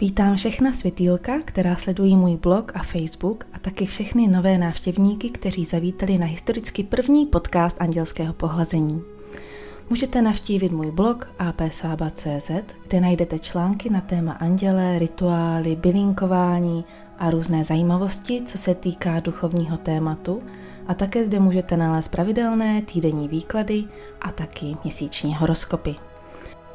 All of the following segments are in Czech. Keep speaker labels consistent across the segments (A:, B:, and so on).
A: Vítám všechna světýlka, která sledují můj blog a Facebook a taky všechny nové návštěvníky, kteří zavítali na historicky první podcast Andělského pohlazení. Můžete navštívit můj blog apsaba.cz, kde najdete články na téma anděle, rituály, bylinkování a různé zajímavosti, co se týká duchovního tématu a také zde můžete nalézt pravidelné týdenní výklady a taky měsíční horoskopy.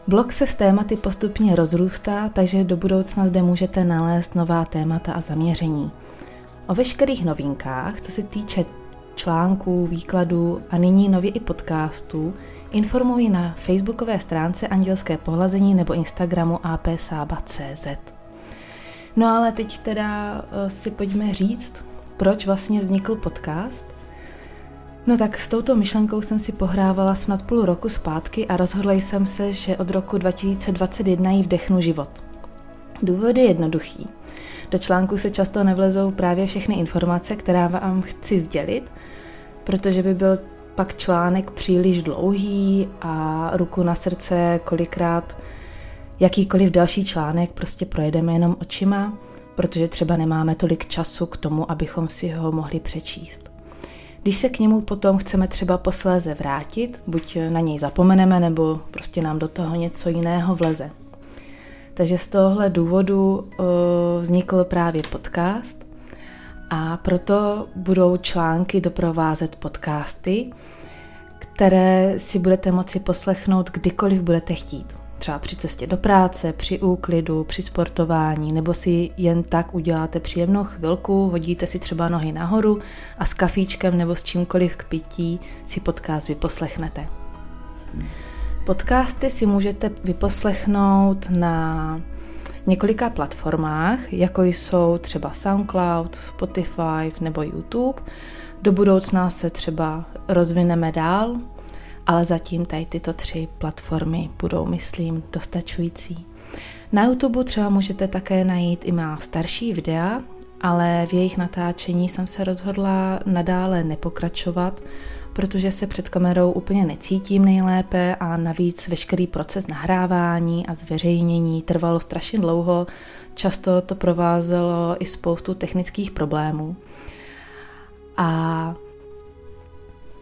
A: Blog se s tématy postupně rozrůstá, takže do budoucna zde můžete nalézt nová témata a zaměření. O veškerých novinkách, co se týče článků, výkladů a nyní nově i podcastů, informuji na facebookové stránce Andělské pohlazení nebo Instagramu apsaba.cz. No ale teď teda eh, si pojďme říct, proč vlastně vznikl podcast. No tak s touto myšlenkou jsem si pohrávala snad půl roku zpátky a rozhodla jsem se, že od roku 2021 jí vdechnu život. Důvod je jednoduchý. Do článku se často nevlezou právě všechny informace, která vám chci sdělit, protože by byl pak článek příliš dlouhý a ruku na srdce kolikrát jakýkoliv další článek prostě projedeme jenom očima, protože třeba nemáme tolik času k tomu, abychom si ho mohli přečíst. Když se k němu potom chceme třeba posléze vrátit, buď na něj zapomeneme, nebo prostě nám do toho něco jiného vleze. Takže z tohohle důvodu uh, vznikl právě podcast a proto budou články doprovázet podcasty, které si budete moci poslechnout kdykoliv budete chtít třeba při cestě do práce, při úklidu, při sportování, nebo si jen tak uděláte příjemnou chvilku, hodíte si třeba nohy nahoru a s kafíčkem nebo s čímkoliv k pití si podcast vyposlechnete. Podcasty si můžete vyposlechnout na několika platformách, jako jsou třeba SoundCloud, Spotify nebo YouTube. Do budoucna se třeba rozvineme dál, ale zatím tady tyto tři platformy budou, myslím, dostačující. Na YouTube třeba můžete také najít i má starší videa, ale v jejich natáčení jsem se rozhodla nadále nepokračovat, protože se před kamerou úplně necítím nejlépe a navíc veškerý proces nahrávání a zveřejnění trvalo strašně dlouho, často to provázelo i spoustu technických problémů. A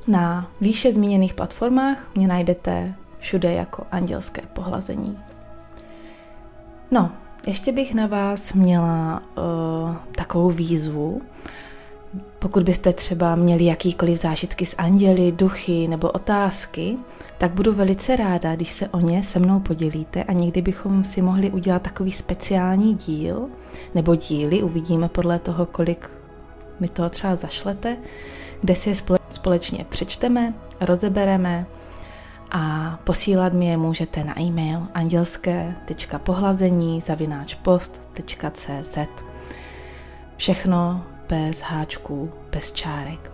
A: na výše zmíněných platformách mě najdete všude jako andělské pohlazení. No, ještě bych na vás měla uh, takovou výzvu. Pokud byste třeba měli jakýkoliv zážitky s anděli, duchy nebo otázky, tak budu velice ráda, když se o ně se mnou podělíte a někdy bychom si mohli udělat takový speciální díl, nebo díly, uvidíme podle toho, kolik mi toho třeba zašlete, kde si je společně přečteme, rozebereme a posílat mi je můžete na e-mail andělské.pohlazení zavináčpost.cz Všechno bez háčků, bez čárek.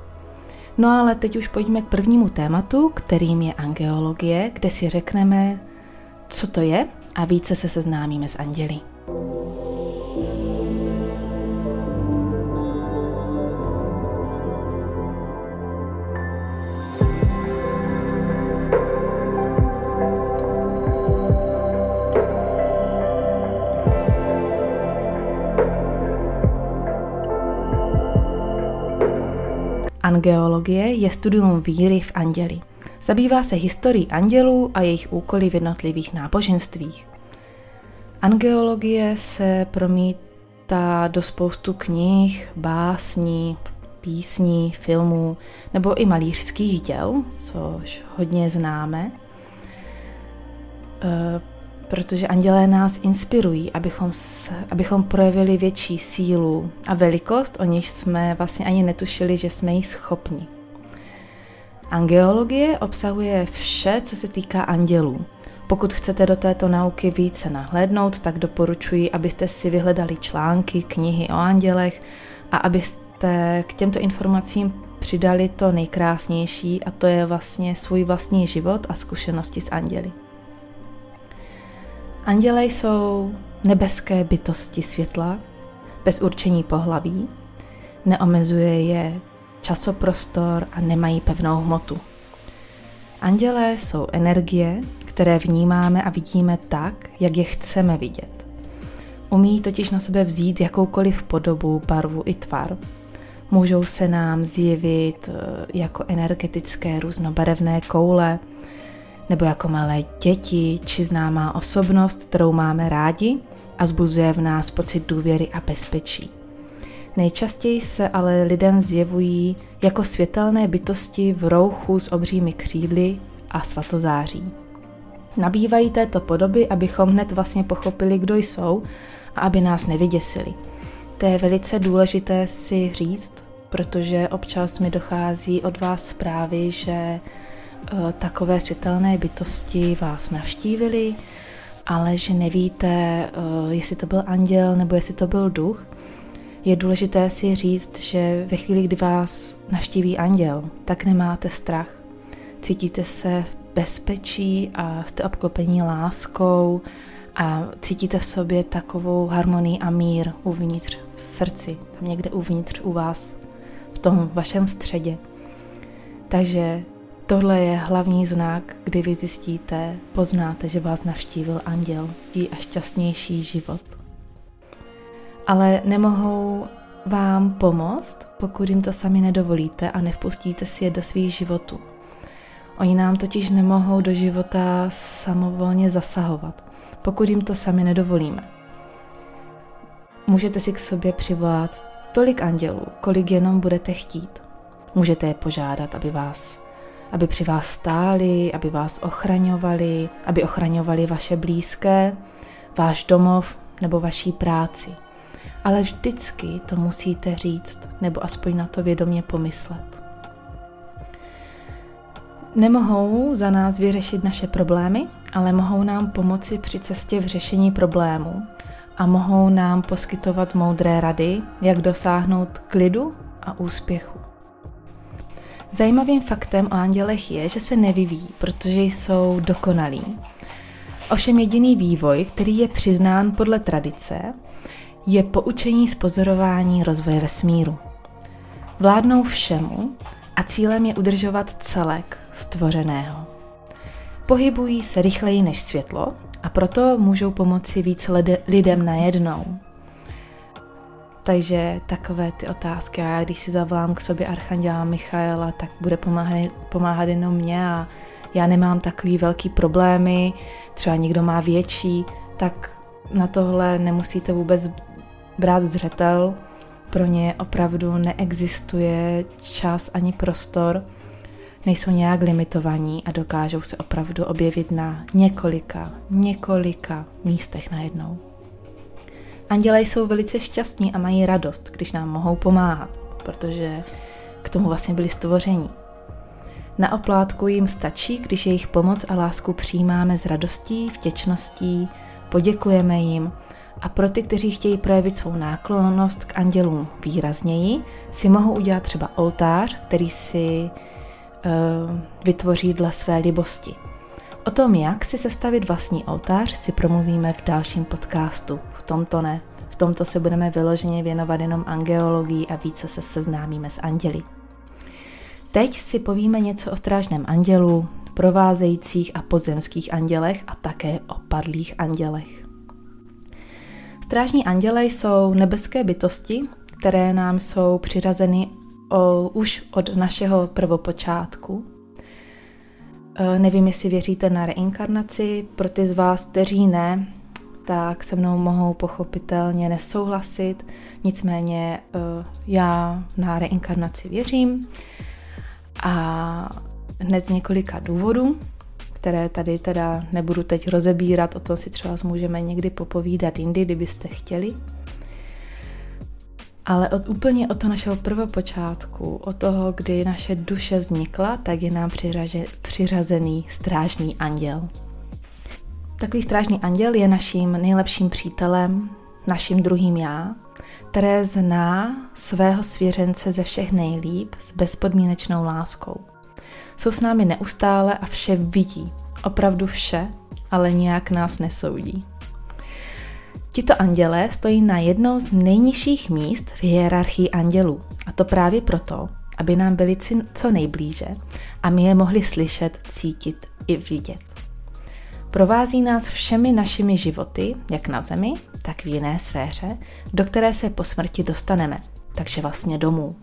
A: No ale teď už pojďme k prvnímu tématu, kterým je angeologie, kde si řekneme, co to je a více se seznámíme s anděli. Angeologie je studium víry v anděli. Zabývá se historií andělů a jejich úkoly v jednotlivých náboženstvích. Angeologie se promítá do spoustu knih, básní, písní, filmů nebo i malířských děl, což hodně známe. Protože andělé nás inspirují, abychom, abychom projevili větší sílu a velikost, o níž jsme vlastně ani netušili, že jsme jí schopni. Angeologie obsahuje vše, co se týká andělů. Pokud chcete do této nauky více nahlédnout, tak doporučuji, abyste si vyhledali články, knihy o andělech a abyste k těmto informacím přidali to nejkrásnější a to je vlastně svůj vlastní život a zkušenosti s anděli. Anděle jsou nebeské bytosti světla, bez určení pohlaví, neomezuje je časoprostor a nemají pevnou hmotu. Andělé jsou energie, které vnímáme a vidíme tak, jak je chceme vidět. Umí totiž na sebe vzít jakoukoliv podobu, barvu i tvar. Můžou se nám zjevit eh, jako energetické různobarevné koule, nebo jako malé děti, či známá osobnost, kterou máme rádi a zbuzuje v nás pocit důvěry a bezpečí. Nejčastěji se ale lidem zjevují jako světelné bytosti v rouchu s obřími křídly a svatozáří. Nabývají této podoby, abychom hned vlastně pochopili, kdo jsou a aby nás nevyděsili. To je velice důležité si říct, protože občas mi dochází od vás zprávy, že takové světelné bytosti vás navštívili, ale že nevíte, eh, jestli to byl anděl nebo jestli to byl duch. Je důležité si říct, že ve chvíli, kdy vás navštíví anděl, tak nemáte strach. Cítíte se v bezpečí a jste obklopení láskou a cítíte v sobě takovou harmonii a mír uvnitř v srdci, tam někde uvnitř u vás, v tom vašem středě. Takže tohle je hlavní znak, kdy vy zjistíte, poznáte, že vás navštívil anděl, a šťastnější život. Ale nemohou vám pomoct, pokud jim to sami nedovolíte a nevpustíte si je do svých životů. Oni nám totiž nemohou do života samovolně zasahovat, pokud jim to sami nedovolíme. Můžete si k sobě přivolat tolik andělů, kolik jenom budete chtít. Můžete je požádat, aby vás aby při vás stáli, aby vás ochraňovali, aby ochraňovali vaše blízké, váš domov nebo vaší práci. Ale vždycky to musíte říct, nebo aspoň na to vědomě pomyslet. Nemohou za nás vyřešit naše problémy, ale mohou nám pomoci při cestě v řešení problémů a mohou nám poskytovat moudré rady, jak dosáhnout klidu a úspěchu. Zajímavým faktem o andělech je, že se nevyvíjí, protože jsou dokonalí. Ovšem jediný vývoj, který je přiznán podle tradice, je poučení z pozorování rozvoje vesmíru. Vládnou všemu a cílem je udržovat celek stvořeného. Pohybují se rychleji než světlo a proto můžou pomoci víc lidem najednou. Takže takové ty otázky. A já když si zavolám k sobě Archanděla Michaela, tak bude pomáhat, pomáhat jenom mě a já nemám takový velký problémy, třeba někdo má větší, tak na tohle nemusíte vůbec brát zřetel. Pro ně opravdu neexistuje čas ani prostor nejsou nějak limitovaní a dokážou se opravdu objevit na několika, několika místech najednou. Andělé jsou velice šťastní a mají radost, když nám mohou pomáhat, protože k tomu vlastně byli stvoření. Na oplátku jim stačí, když jejich pomoc a lásku přijímáme s radostí, vděčností, poděkujeme jim a pro ty, kteří chtějí projevit svou náklonnost k andělům výrazněji, si mohou udělat třeba oltář, který si Eh, vytvoří dle své libosti. O tom, jak si sestavit vlastní oltář, si promluvíme v dalším podcastu. V tomto ne. V tomto se budeme vyloženě věnovat jenom angeologii a více se seznámíme s anděli. Teď si povíme něco o strážném andělu, provázejících a pozemských andělech a také o padlých andělech. Strážní anděle jsou nebeské bytosti, které nám jsou přiřazeny o, už od našeho prvopočátku. E, nevím, jestli věříte na reinkarnaci, pro ty z vás, kteří ne, tak se mnou mohou pochopitelně nesouhlasit. Nicméně e, já na reinkarnaci věřím a hned z několika důvodů, které tady teda nebudu teď rozebírat, o tom si třeba můžeme někdy popovídat jindy, kdybyste chtěli. Ale od úplně od toho našeho prvopočátku, od toho, kdy naše duše vznikla, tak je nám přiraže, přiřazený strážný anděl. Takový strážný anděl je naším nejlepším přítelem, naším druhým já, které zná svého svěřence ze všech nejlíp s bezpodmínečnou láskou. Jsou s námi neustále a vše vidí, opravdu vše, ale nijak nás nesoudí. Tito andělé stojí na jednou z nejnižších míst v hierarchii andělů. A to právě proto, aby nám byli co nejblíže a my je mohli slyšet, cítit i vidět. Provází nás všemi našimi životy, jak na zemi, tak v jiné sféře, do které se po smrti dostaneme, takže vlastně domů.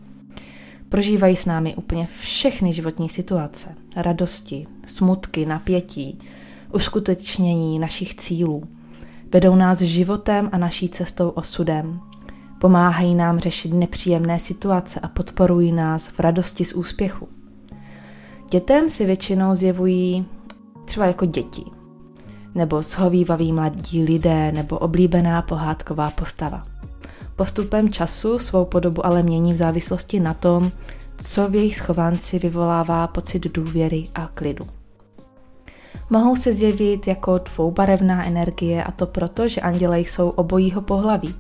A: Prožívají s námi úplně všechny životní situace, radosti, smutky, napětí, uskutečnění našich cílů. Vedou nás životem a naší cestou osudem. Pomáhají nám řešit nepříjemné situace a podporují nás v radosti z úspěchu. Dětem si většinou zjevují třeba jako děti, nebo shovývaví mladí lidé, nebo oblíbená pohádková postava. Postupem času svou podobu ale mění v závislosti na tom, co v jejich schovanci vyvolává pocit důvěry a klidu. Mohou se zjevit jako dvoubarevná energie a to proto, že anděle jsou obojího pohlaví.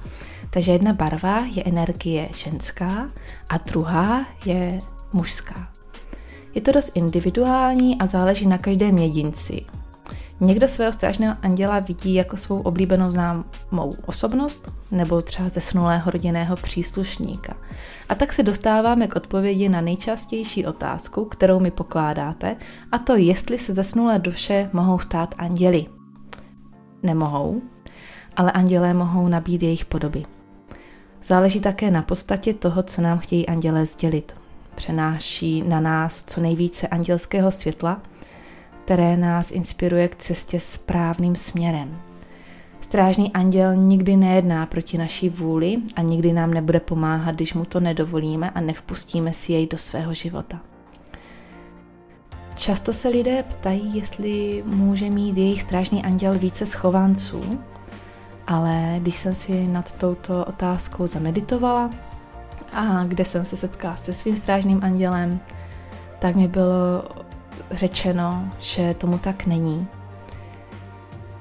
A: Takže jedna barva je energie ženská a druhá je mužská. Je to dost individuální a záleží na každém jedinci. Někdo svého strážného anděla vidí jako svou oblíbenou známou osobnost nebo třeba zesnulého rodinného příslušníka. A tak se dostáváme k odpovědi na nejčastější otázku, kterou mi pokládáte, a to jestli se zesnulé duše mohou stát anděli. Nemohou, ale andělé mohou nabít jejich podoby. Záleží také na podstatě toho, co nám chtějí andělé sdělit. Přenáší na nás co nejvíce andělského světla – které nás inspiruje k cestě správným směrem. Strážný anděl nikdy nejedná proti naší vůli a nikdy nám nebude pomáhat, když mu to nedovolíme a nevpustíme si jej do svého života. Často se lidé ptají, jestli může mít jejich strážný anděl více schovanců, ale když jsem si nad touto otázkou zameditovala a kde jsem se setkala se svým strážným andělem, tak mi bylo řečeno, že tomu tak není.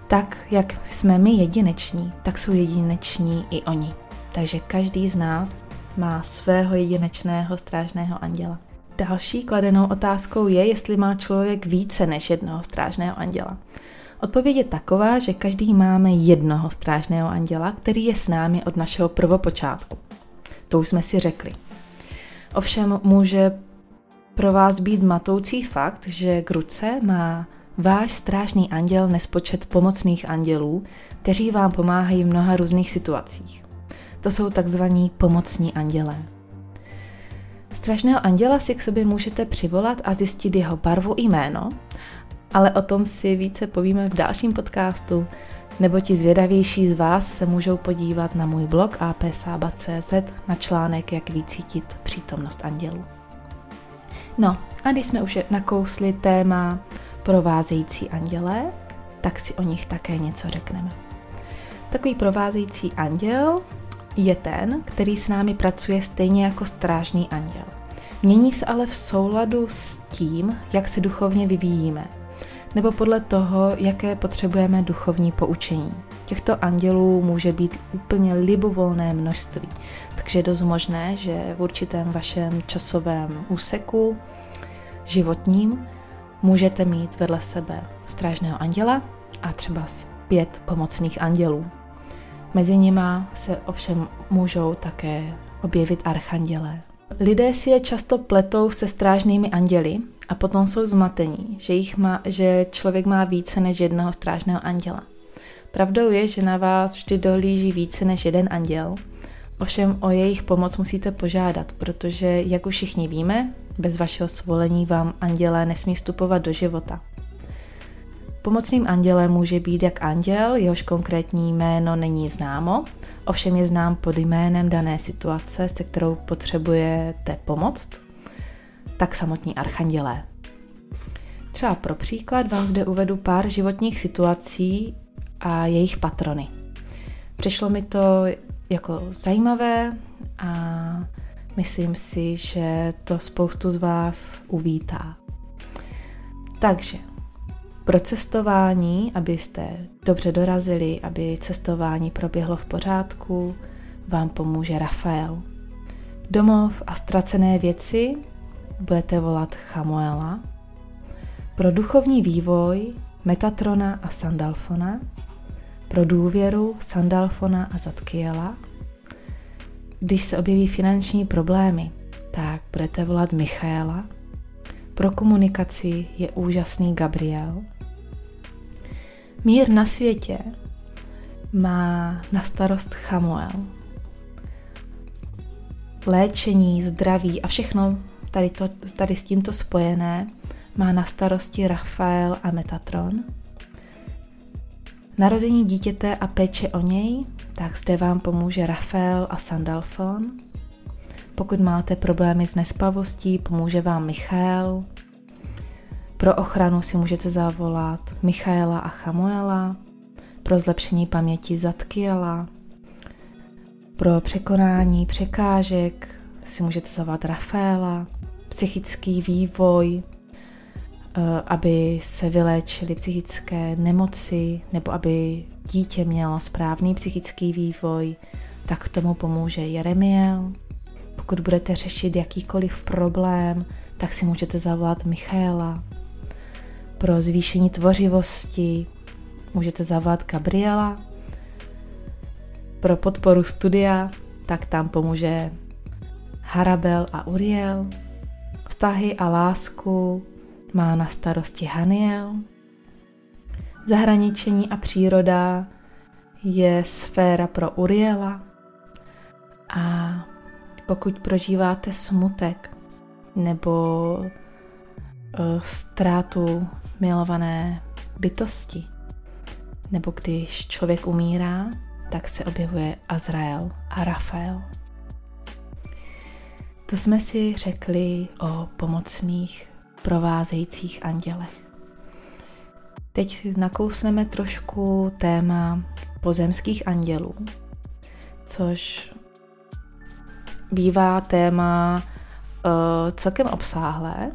A: Tak, jak jsme my jedineční, tak jsou jedineční i oni. Takže každý z nás má svého jedinečného strážného anděla. Další kladenou otázkou je, jestli má člověk více než jednoho strážného anděla. Odpověď je taková, že každý máme jednoho strážného anděla, který je s námi od našeho prvopočátku. To už jsme si řekli. Ovšem může pro vás být matoucí fakt, že k ruce má váš strážný anděl nespočet pomocných andělů, kteří vám pomáhají v mnoha různých situacích. To jsou takzvaní pomocní andělé. Strašného anděla si k sobě můžete přivolat a zjistit jeho barvu i jméno, ale o tom si více povíme v dalším podcastu, nebo ti zvědavější z vás se můžou podívat na můj blog apsaba.cz na článek Jak vycítit přítomnost andělů. No a když jsme už nakousli téma provázející andělé, tak si o nich také něco řekneme. Takový provázející anděl je ten, který s námi pracuje stejně jako strážný anděl. Mění se ale v souladu s tím, jak se duchovně vyvíjíme, nebo podle toho, jaké potřebujeme duchovní poučení. Těchto andělů může být úplně libovolné množství, takže je dost možné, že v určitém vašem časovém úseku životním můžete mít vedle sebe strážného anděla a třeba pět pomocných andělů. Mezi nima se ovšem můžou také objevit archandělé. Lidé si je často pletou se strážnými anděli a potom jsou zmatení, že, jich má, že člověk má více než jednoho strážného anděla. Pravdou je, že na vás vždy dohlíží více než jeden anděl, ovšem o jejich pomoc musíte požádat, protože, jak už všichni víme, bez vašeho svolení vám andělé nesmí vstupovat do života. Pomocným andělem může být jak anděl, jehož konkrétní jméno není známo, ovšem je znám pod jménem dané situace, se kterou potřebujete pomoct, tak samotní archandělé. Třeba pro příklad vám zde uvedu pár životních situací a jejich patrony. Přišlo mi to jako zajímavé a myslím si, že to spoustu z vás uvítá. Takže pro cestování, abyste dobře dorazili, aby cestování proběhlo v pořádku, vám pomůže Rafael. Domov a ztracené věci budete volat Chamuela. Pro duchovní vývoj Metatrona a Sandalfona. Pro důvěru Sandalfona a Zatkiela. Když se objeví finanční problémy, tak budete volat Michaela. Pro komunikaci je úžasný Gabriel. Mír na světě má na starost Chamuel. Léčení, zdraví a všechno tady, to, tady s tímto spojené má na starosti Rafael a Metatron. Narození dítěte a péče o něj, tak zde vám pomůže Rafael a Sandalfon. Pokud máte problémy s nespavostí, pomůže vám Michael. Pro ochranu si můžete zavolat Michaela a Chamuela, pro zlepšení paměti Zatkiela, pro překonání překážek si můžete zavolat Rafaela, psychický vývoj, eh, aby se vyléčily psychické nemoci nebo aby dítě mělo správný psychický vývoj, tak tomu pomůže Jeremiel. Pokud budete řešit jakýkoliv problém, tak si můžete zavolat Michaela. Pro zvýšení tvořivosti můžete zavolat Gabriela. Pro podporu studia, tak tam pomůže Harabel a Uriel. Vztahy a lásku má na starosti Haniel. Zahraničení a příroda je sféra pro Uriela. A pokud prožíváte smutek nebo uh, ztrátu milované bytosti, nebo když člověk umírá, tak se objevuje Azrael a Rafael. To jsme si řekli o pomocných provázejících andělech. Teď nakousneme trošku téma pozemských andělů, což bývá téma uh, celkem obsáhlé.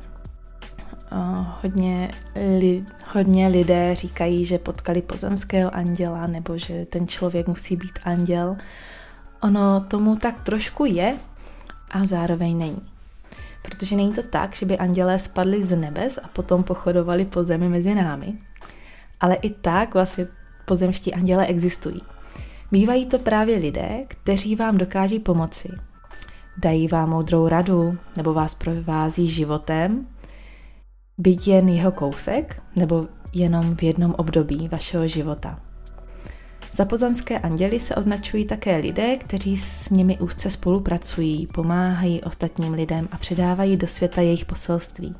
A: Uh, hodně, li, hodně lidé říkají, že potkali pozemského anděla nebo že ten člověk musí být anděl. Ono tomu tak trošku je a zároveň není. Protože není to tak, že by andělé spadli z nebes a potom pochodovali po zemi mezi námi. Ale i tak vlastně pozemští anděle existují. Bývají to právě lidé, kteří vám dokáží pomoci. Dají vám moudrou radu nebo vás provází životem, byť jen jeho kousek nebo jenom v jednom období vašeho života. Za pozemské anděly se označují také lidé, kteří s nimi úzce spolupracují, pomáhají ostatním lidem a předávají do světa jejich poselství.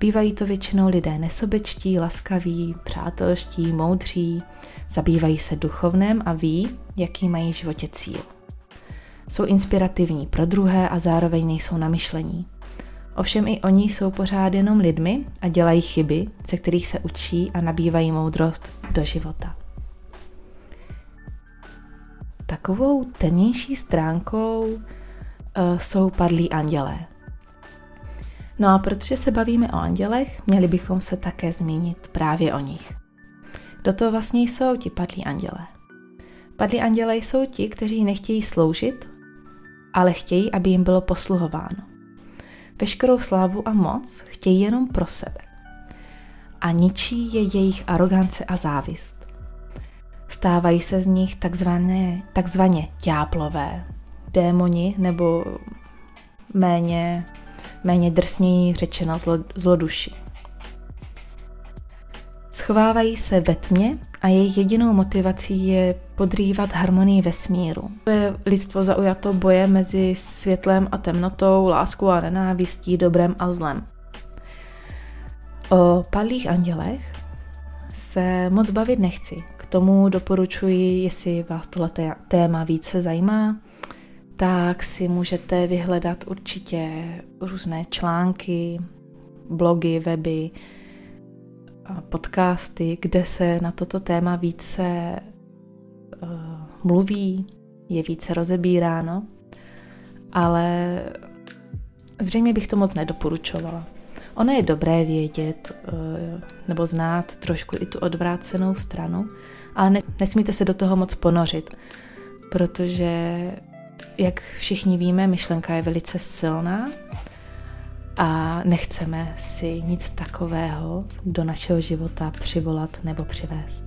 A: Bývají to většinou lidé nesobečtí, laskaví, přátelští, moudří, zabývají se duchovnem a ví, jaký mají v životě cíl. Jsou inspirativní pro druhé a zároveň nejsou na myšlení. Ovšem i oni jsou pořád jenom lidmi a dělají chyby, ze kterých se učí a nabývají moudrost do života. Takovou temnější stránkou uh, jsou padlí andělé. No a protože se bavíme o andělech, měli bychom se také zmínit právě o nich. Do toho vlastně jsou ti padlí andělé. Padlí andělé jsou ti, kteří nechtějí sloužit, ale chtějí, aby jim bylo posluhováno. Veškerou slávu a moc chtějí jenom pro sebe. A ničí je jejich arogance a závist. Stávají se z nich takzvané, takzvaně ďáblové, démoni nebo méně méně drsněji řečeno zlo, zloduši. Schovávají se ve tmě a jejich jedinou motivací je podrývat harmonii vesmíru. To je lidstvo zaujato boje mezi světlem a temnotou, láskou a nenávistí, dobrem a zlem. O padlých andělech se moc bavit nechci. K tomu doporučuji, jestli vás tohle téma více zajímá, tak si můžete vyhledat určitě různé články, blogy, weby, podcasty, kde se na toto téma více uh, mluví, je více rozebíráno, ale zřejmě bych to moc nedoporučovala. Ono je dobré vědět uh, nebo znát trošku i tu odvrácenou stranu, ale nesmíte se do toho moc ponořit, protože jak všichni víme, myšlenka je velice silná a nechceme si nic takového do našeho života přivolat nebo přivést.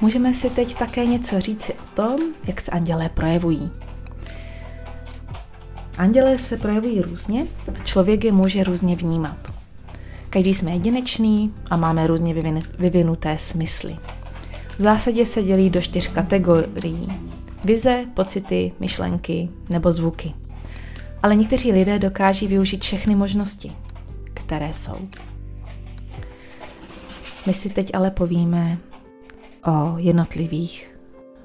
A: Můžeme si teď také něco říci o tom, jak se andělé projevují. Andělé se projevují různě a člověk je může různě vnímat. Každý jsme jedinečný a máme různě vyvinuté smysly. V zásadě se dělí do čtyř kategorií. Vize, pocity, myšlenky nebo zvuky. Ale někteří lidé dokáží využít všechny možnosti, které jsou. My si teď ale povíme o jednotlivých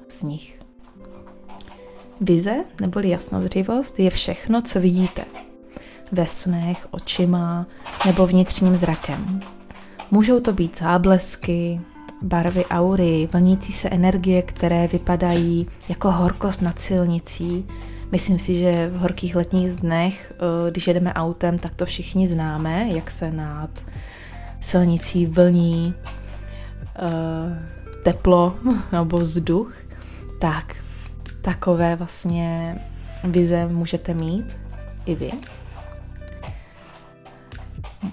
A: z nich. Vize neboli jasnozřivost je všechno, co vidíte. Ve snech, očima nebo vnitřním zrakem. Můžou to být záblesky, barvy aury, vlnící se energie, které vypadají jako horkost nad silnicí. Myslím si, že v horkých letních dnech, eh, když jedeme autem, tak to všichni známe, jak se nad silnicí vlní eh, teplo nebo vzduch. Tak takové vlastně vize můžete mít i vy.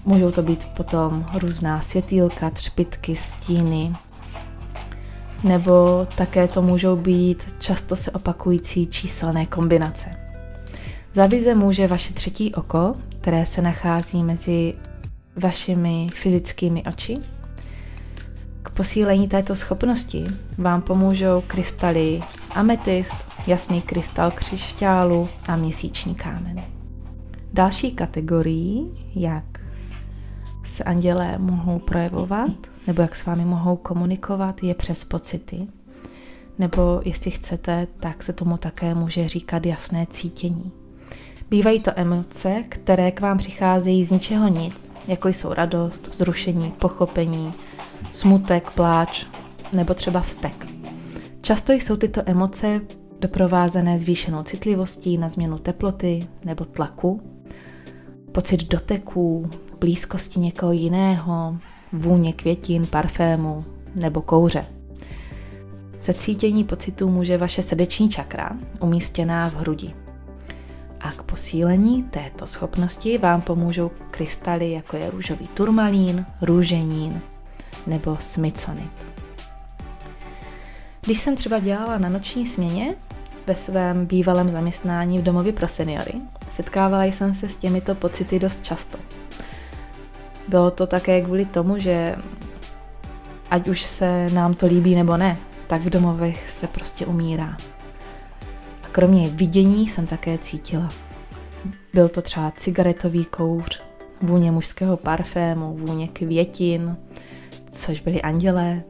A: Můžou to být potom různá světýlka, třpitky, stíny, nebo také to můžou být často se opakující číselné kombinace. Za vize může vaše třetí oko, které se nachází mezi vašimi fyzickými oči. K posílení této schopnosti vám pomůžou krystaly ametist, jasný krystal křišťálu a měsíční kámen. Další kategorií, jak se andělé mohou projevovat, nebo jak s vámi mohou komunikovat, je přes pocity. Nebo jestli chcete, tak se tomu také může říkat jasné cítění. Bývají to emoce, které k vám přicházejí z ničeho nic, jako jsou radost, vzrušení, pochopení, smutek, pláč nebo třeba vztek. Často jsou tyto emoce doprovázené zvýšenou citlivostí na změnu teploty nebo tlaku, pocit doteků, blízkosti někoho jiného, vůně květin, parfému nebo kouře. Ze cítění pocitu může vaše srdeční čakra, umístěná v hrudi. A k posílení této schopnosti vám pomůžou krystaly, jako je růžový turmalín, růženín nebo smyconit. Když jsem třeba dělala na noční směně ve svém bývalém zaměstnání v domově pro seniory, setkávala jsem se s těmito pocity dost často. Bylo to také kvůli tomu, že ať už se nám to líbí nebo ne, tak v domovech se prostě umírá. A kromě vidění jsem také cítila. Byl to třeba cigaretový kouř, vůně mužského parfému, vůně květin, což byly andělé.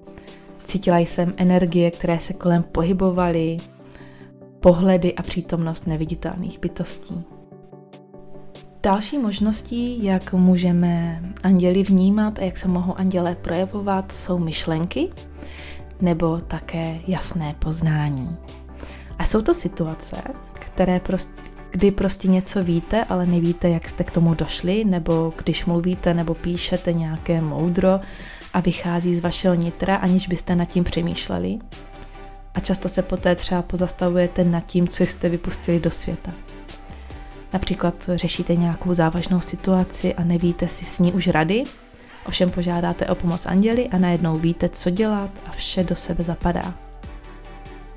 A: Cítila jsem energie, které se kolem pohybovaly, pohledy a přítomnost neviditelných bytostí. Další možností, jak můžeme anděli vnímat a jak se mohou anděle projevovat, jsou myšlenky nebo také jasné poznání. A jsou to situace, které prostě, kdy prostě něco víte, ale nevíte, jak jste k tomu došli, nebo když mluvíte nebo píšete nějaké moudro a vychází z vašeho nitra, aniž byste nad tím přemýšleli. A často se poté třeba pozastavujete nad tím, co jste vypustili do světa. Například řešíte nějakou závažnou situaci a nevíte si s ní už rady, ovšem požádáte o pomoc anděli a najednou víte, co dělat a vše do sebe zapadá.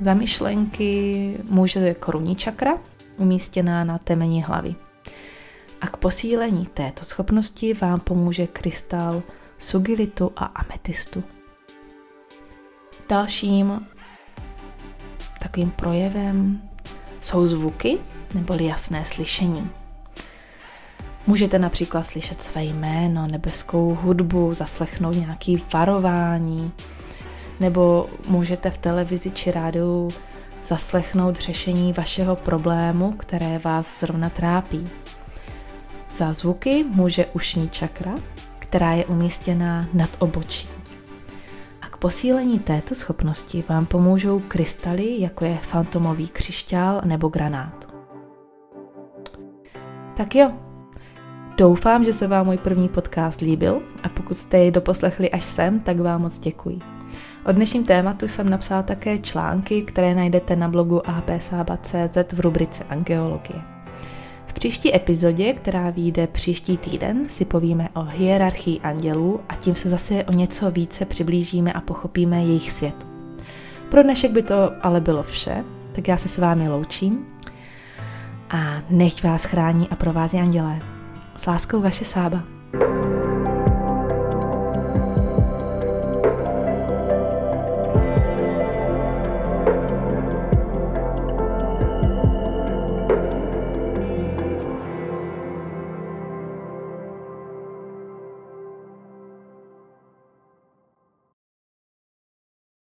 A: Za myšlenky může korunní čakra, umístěná na temeni hlavy. A k posílení této schopnosti vám pomůže krystal sugilitu a ametistu. Dalším takovým projevem jsou zvuky, neboli jasné slyšení. Můžete například slyšet své jméno, nebeskou hudbu, zaslechnout nějaký varování, nebo můžete v televizi či rádiu zaslechnout řešení vašeho problému, které vás zrovna trápí. Za zvuky může ušní čakra, která je umístěná nad obočí. Posílení této schopnosti vám pomůžou krystaly, jako je fantomový křišťál nebo granát. Tak jo, doufám, že se vám můj první podcast líbil a pokud jste ji doposlechli až sem, tak vám moc děkuji. O dnešním tématu jsem napsala také články, které najdete na blogu apsaba.cz v rubrice Angeologie. Příští epizodě, která vyjde příští týden, si povíme o hierarchii andělů a tím se zase o něco více přiblížíme a pochopíme jejich svět. Pro dnešek by to ale bylo vše, tak já se s vámi loučím a nech vás chrání a provází andělé. S láskou vaše Sába.